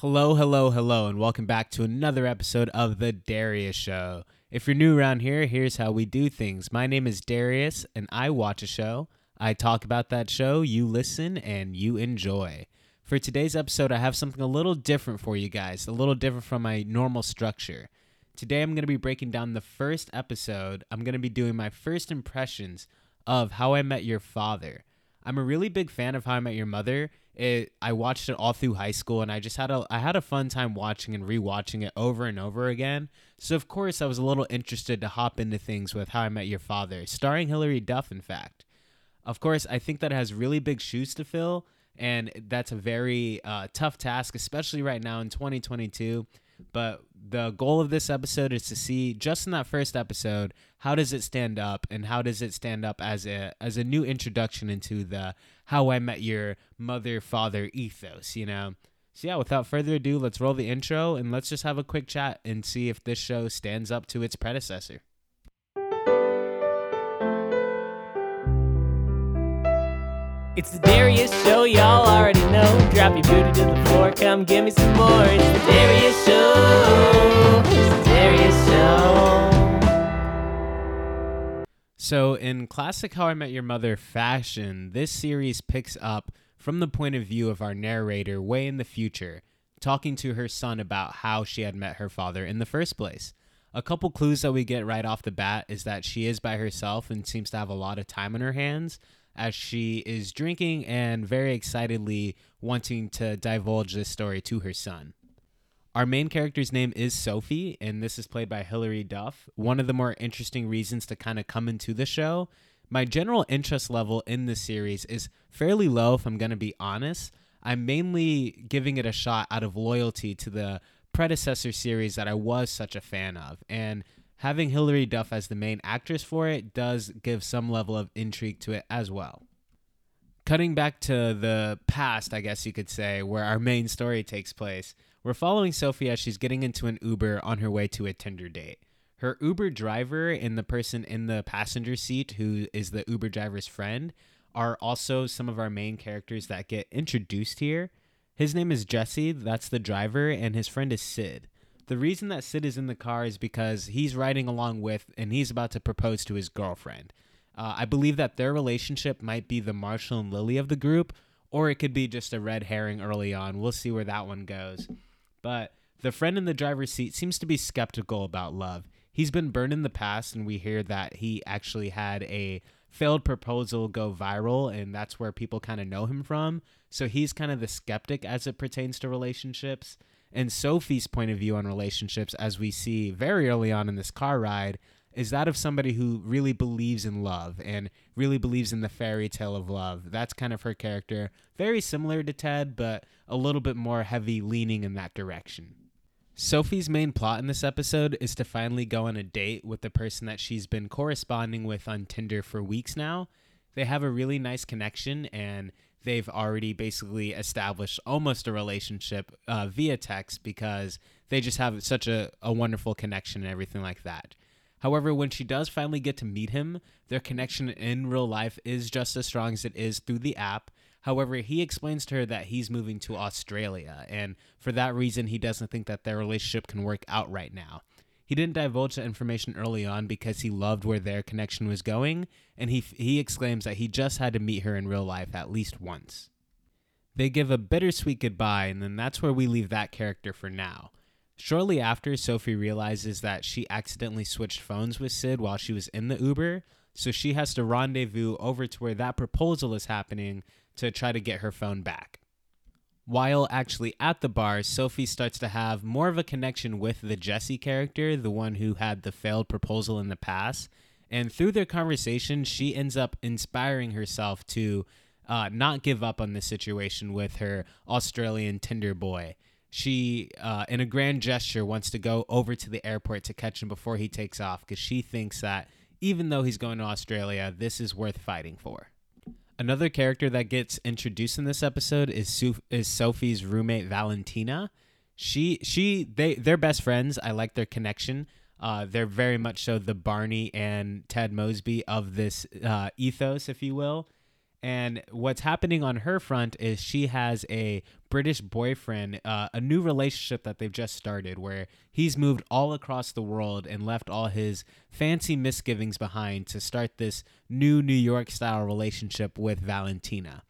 Hello, hello, hello, and welcome back to another episode of The Darius Show. If you're new around here, here's how we do things. My name is Darius, and I watch a show. I talk about that show, you listen, and you enjoy. For today's episode, I have something a little different for you guys, a little different from my normal structure. Today, I'm going to be breaking down the first episode. I'm going to be doing my first impressions of How I Met Your Father. I'm a really big fan of How I Met Your Mother. It, I watched it all through high school, and I just had a I had a fun time watching and rewatching it over and over again. So of course, I was a little interested to hop into things with How I Met Your Father, starring Hilary Duff. In fact, of course, I think that has really big shoes to fill, and that's a very uh, tough task, especially right now in 2022. But the goal of this episode is to see just in that first episode how does it stand up and how does it stand up as a as a new introduction into the how I met your mother father ethos, you know. So yeah, without further ado, let's roll the intro and let's just have a quick chat and see if this show stands up to its predecessor. It's the Darius Show, y'all already know. Drop your booty to the floor, come give me some more. It's the Darius Show. It's the Darius Show. So, in classic How I Met Your Mother fashion, this series picks up from the point of view of our narrator way in the future, talking to her son about how she had met her father in the first place. A couple clues that we get right off the bat is that she is by herself and seems to have a lot of time on her hands as she is drinking and very excitedly wanting to divulge this story to her son. Our main character's name is Sophie, and this is played by Hilary Duff. One of the more interesting reasons to kind of come into the show. My general interest level in this series is fairly low, if I'm going to be honest. I'm mainly giving it a shot out of loyalty to the predecessor series that I was such a fan of. And having Hilary Duff as the main actress for it does give some level of intrigue to it as well. Cutting back to the past, I guess you could say, where our main story takes place, we're following Sophie as she's getting into an Uber on her way to a Tinder date. Her Uber driver and the person in the passenger seat, who is the Uber driver's friend, are also some of our main characters that get introduced here. His name is Jesse, that's the driver, and his friend is Sid. The reason that Sid is in the car is because he's riding along with and he's about to propose to his girlfriend. Uh, I believe that their relationship might be the Marshall and Lily of the group, or it could be just a red herring early on. We'll see where that one goes. But the friend in the driver's seat seems to be skeptical about love. He's been burned in the past, and we hear that he actually had a failed proposal go viral, and that's where people kind of know him from. So he's kind of the skeptic as it pertains to relationships. And Sophie's point of view on relationships, as we see very early on in this car ride, is that of somebody who really believes in love and really believes in the fairy tale of love. That's kind of her character. Very similar to Ted, but a little bit more heavy leaning in that direction. Sophie's main plot in this episode is to finally go on a date with the person that she's been corresponding with on Tinder for weeks now. They have a really nice connection and they've already basically established almost a relationship uh, via text because they just have such a, a wonderful connection and everything like that. However, when she does finally get to meet him, their connection in real life is just as strong as it is through the app. However, he explains to her that he's moving to Australia, and for that reason, he doesn't think that their relationship can work out right now. He didn't divulge that information early on because he loved where their connection was going, and he, he exclaims that he just had to meet her in real life at least once. They give a bittersweet goodbye, and then that's where we leave that character for now. Shortly after, Sophie realizes that she accidentally switched phones with Sid while she was in the Uber, so she has to rendezvous over to where that proposal is happening to try to get her phone back. While actually at the bar, Sophie starts to have more of a connection with the Jesse character, the one who had the failed proposal in the past. And through their conversation, she ends up inspiring herself to uh, not give up on the situation with her Australian Tinder boy. She, uh, in a grand gesture, wants to go over to the airport to catch him before he takes off because she thinks that even though he's going to Australia, this is worth fighting for. Another character that gets introduced in this episode is is Sophie's roommate Valentina. She she they they're best friends. I like their connection. Uh, they're very much so the Barney and Ted Mosby of this uh, ethos, if you will. And what's happening on her front is she has a British boyfriend, uh, a new relationship that they've just started where he's moved all across the world and left all his fancy misgivings behind to start this new New York style relationship with Valentina.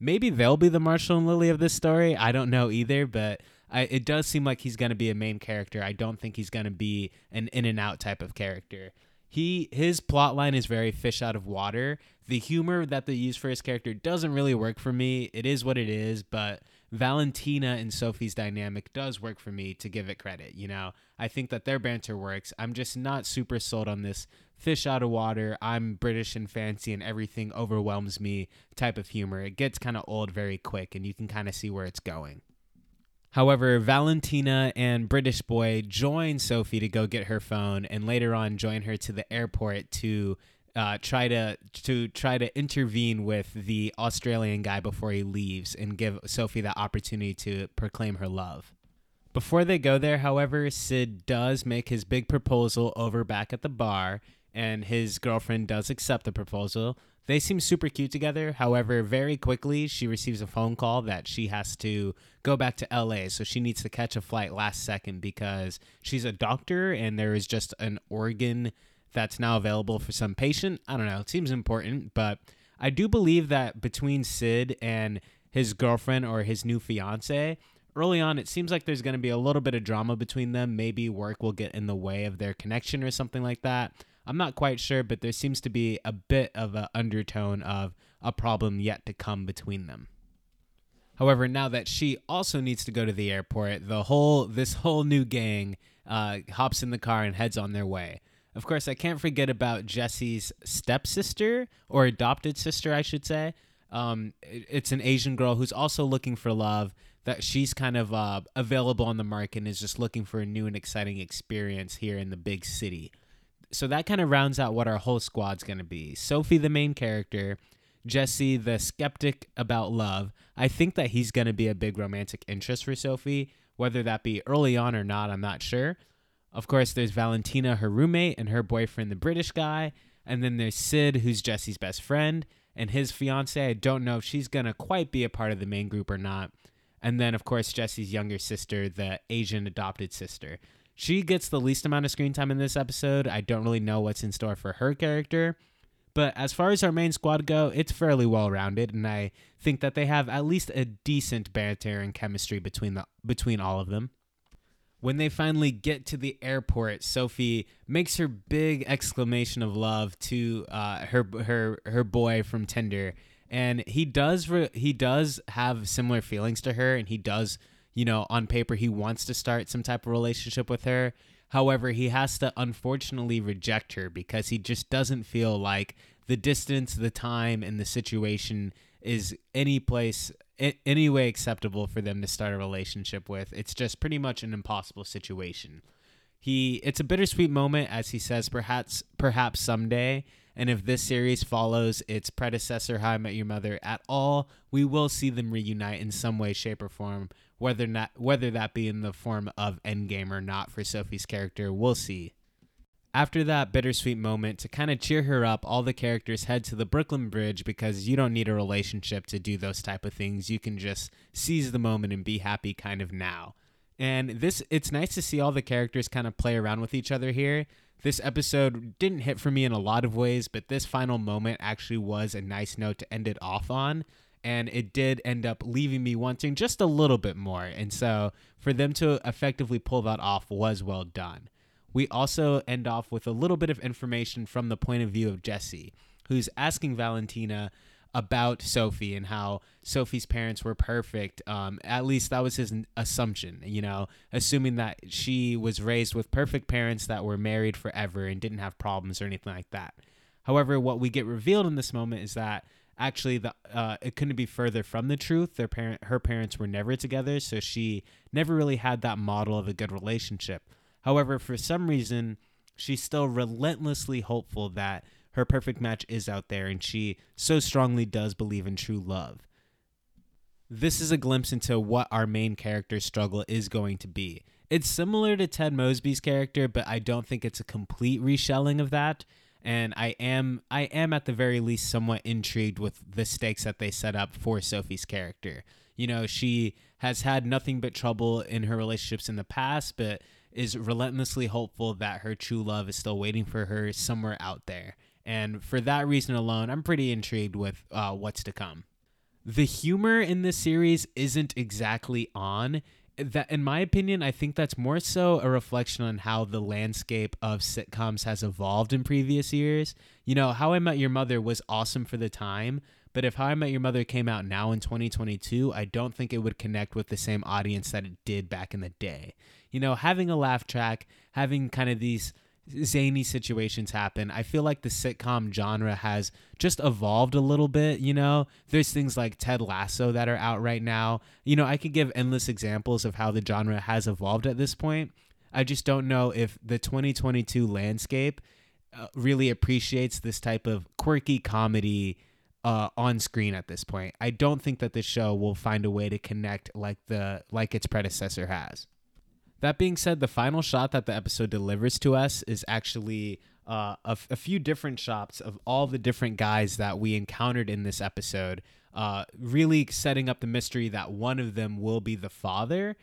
Maybe they'll be the Marshall and Lily of this story. I don't know either, but I, it does seem like he's going to be a main character. I don't think he's going to be an in and out type of character he his plot line is very fish out of water. The humor that they use for his character doesn't really work for me. It is what it is, but Valentina and Sophie's dynamic does work for me to give it credit. You know, I think that their banter works. I'm just not super sold on this fish out of water. I'm British and fancy and everything overwhelms me type of humor. It gets kind of old very quick and you can kind of see where it's going. However, Valentina and British Boy join Sophie to go get her phone, and later on join her to the airport to uh, try to to try to intervene with the Australian guy before he leaves and give Sophie the opportunity to proclaim her love. Before they go there, however, Sid does make his big proposal over back at the bar, and his girlfriend does accept the proposal. They seem super cute together. However, very quickly, she receives a phone call that she has to go back to LA. So she needs to catch a flight last second because she's a doctor and there is just an organ that's now available for some patient. I don't know. It seems important, but I do believe that between Sid and his girlfriend or his new fiance, early on, it seems like there's going to be a little bit of drama between them. Maybe work will get in the way of their connection or something like that. I'm not quite sure, but there seems to be a bit of an undertone of a problem yet to come between them. However, now that she also needs to go to the airport, the whole this whole new gang uh, hops in the car and heads on their way. Of course, I can't forget about Jesse's stepsister or adopted sister, I should say. Um, it's an Asian girl who's also looking for love. That she's kind of uh, available on the market and is just looking for a new and exciting experience here in the big city so that kind of rounds out what our whole squad's going to be. Sophie, the main character, Jesse, the skeptic about love. I think that he's going to be a big romantic interest for Sophie, whether that be early on or not, I'm not sure. Of course, there's Valentina, her roommate, and her boyfriend, the British guy. And then there's Sid, who's Jesse's best friend, and his fiance. I don't know if she's going to quite be a part of the main group or not. And then, of course, Jesse's younger sister, the Asian adopted sister. She gets the least amount of screen time in this episode. I don't really know what's in store for her character. But as far as our main squad go, it's fairly well rounded, and I think that they have at least a decent banter and chemistry between the between all of them. When they finally get to the airport, Sophie makes her big exclamation of love to uh, her her her boy from Tinder, and he does re- he does have similar feelings to her, and he does you know, on paper he wants to start some type of relationship with her. However, he has to unfortunately reject her because he just doesn't feel like the distance, the time, and the situation is any place any way acceptable for them to start a relationship with. It's just pretty much an impossible situation. He it's a bittersweet moment as he says perhaps perhaps someday and if this series follows its predecessor How I Met Your Mother at all, we will see them reunite in some way shape or form whether not whether that be in the form of Endgame or not for Sophie's character, we'll see. After that bittersweet moment, to kind of cheer her up, all the characters head to the Brooklyn Bridge because you don't need a relationship to do those type of things. You can just seize the moment and be happy kind of now. And this it's nice to see all the characters kind of play around with each other here. This episode didn't hit for me in a lot of ways, but this final moment actually was a nice note to end it off on and it did end up leaving me wanting just a little bit more. And so for them to effectively pull that off was well done. We also end off with a little bit of information from the point of view of Jesse, who's asking Valentina about Sophie and how Sophie's parents were perfect. Um, at least that was his assumption, you know, assuming that she was raised with perfect parents that were married forever and didn't have problems or anything like that. However, what we get revealed in this moment is that actually the uh, it couldn't be further from the truth. Their parent, her parents were never together, so she never really had that model of a good relationship. However, for some reason, she's still relentlessly hopeful that her perfect match is out there, and she so strongly does believe in true love. This is a glimpse into what our main character's struggle is going to be. It's similar to Ted Mosby's character, but I don't think it's a complete reshelling of that and I am I am at the very least somewhat intrigued with the stakes that they set up for Sophie's character. You know, she has had nothing but trouble in her relationships in the past, but is relentlessly hopeful that her true love is still waiting for her somewhere out there. And for that reason alone, I'm pretty intrigued with uh, what's to come. The humor in this series isn't exactly on. That, in my opinion, I think that's more so a reflection on how the landscape of sitcoms has evolved in previous years. You know, How I Met Your Mother was awesome for the time, but if How I Met Your Mother came out now in 2022, I don't think it would connect with the same audience that it did back in the day. You know, having a laugh track, having kind of these zany situations happen. I feel like the sitcom genre has just evolved a little bit, you know. There's things like Ted Lasso that are out right now. You know, I could give endless examples of how the genre has evolved at this point. I just don't know if the 2022 landscape uh, really appreciates this type of quirky comedy uh, on screen at this point. I don't think that this show will find a way to connect like the like its predecessor has. That being said, the final shot that the episode delivers to us is actually uh, a, f- a few different shots of all the different guys that we encountered in this episode, uh, really setting up the mystery that one of them will be the father.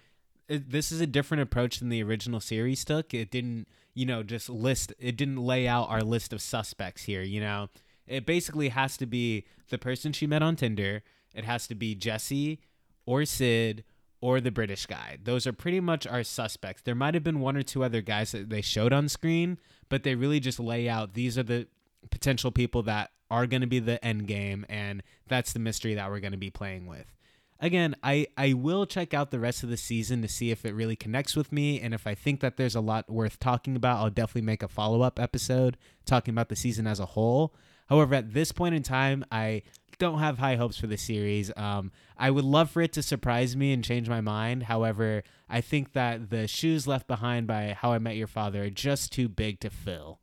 It, this is a different approach than the original series took. It didn't, you know, just list, it didn't lay out our list of suspects here, you know. It basically has to be the person she met on Tinder, it has to be Jesse or Sid or the British guy. Those are pretty much our suspects. There might have been one or two other guys that they showed on screen, but they really just lay out these are the potential people that are going to be the end game, and that's the mystery that we're going to be playing with. Again, I, I will check out the rest of the season to see if it really connects with me, and if I think that there's a lot worth talking about, I'll definitely make a follow up episode talking about the season as a whole. However, at this point in time, I don't have high hopes for the series. Um, I would love for it to surprise me and change my mind. However, I think that the shoes left behind by How I Met Your Father are just too big to fill.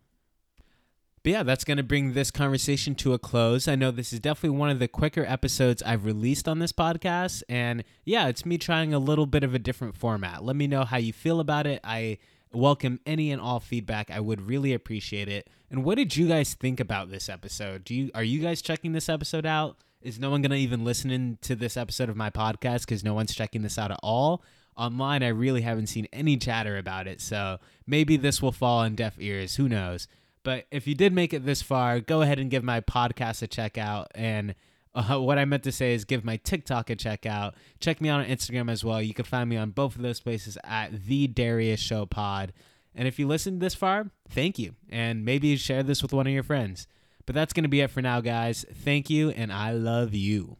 But yeah, that's going to bring this conversation to a close. I know this is definitely one of the quicker episodes I've released on this podcast. And yeah, it's me trying a little bit of a different format. Let me know how you feel about it. I welcome any and all feedback. I would really appreciate it. And what did you guys think about this episode? Do you are you guys checking this episode out? Is no one gonna even listen to this episode of my podcast because no one's checking this out at all? Online, I really haven't seen any chatter about it, so maybe this will fall on deaf ears. Who knows? But if you did make it this far, go ahead and give my podcast a check out and uh, what I meant to say is give my TikTok a check out. Check me out on Instagram as well. You can find me on both of those places at the Darius Show Pod. And if you listened this far, thank you. And maybe share this with one of your friends. But that's going to be it for now, guys. Thank you, and I love you.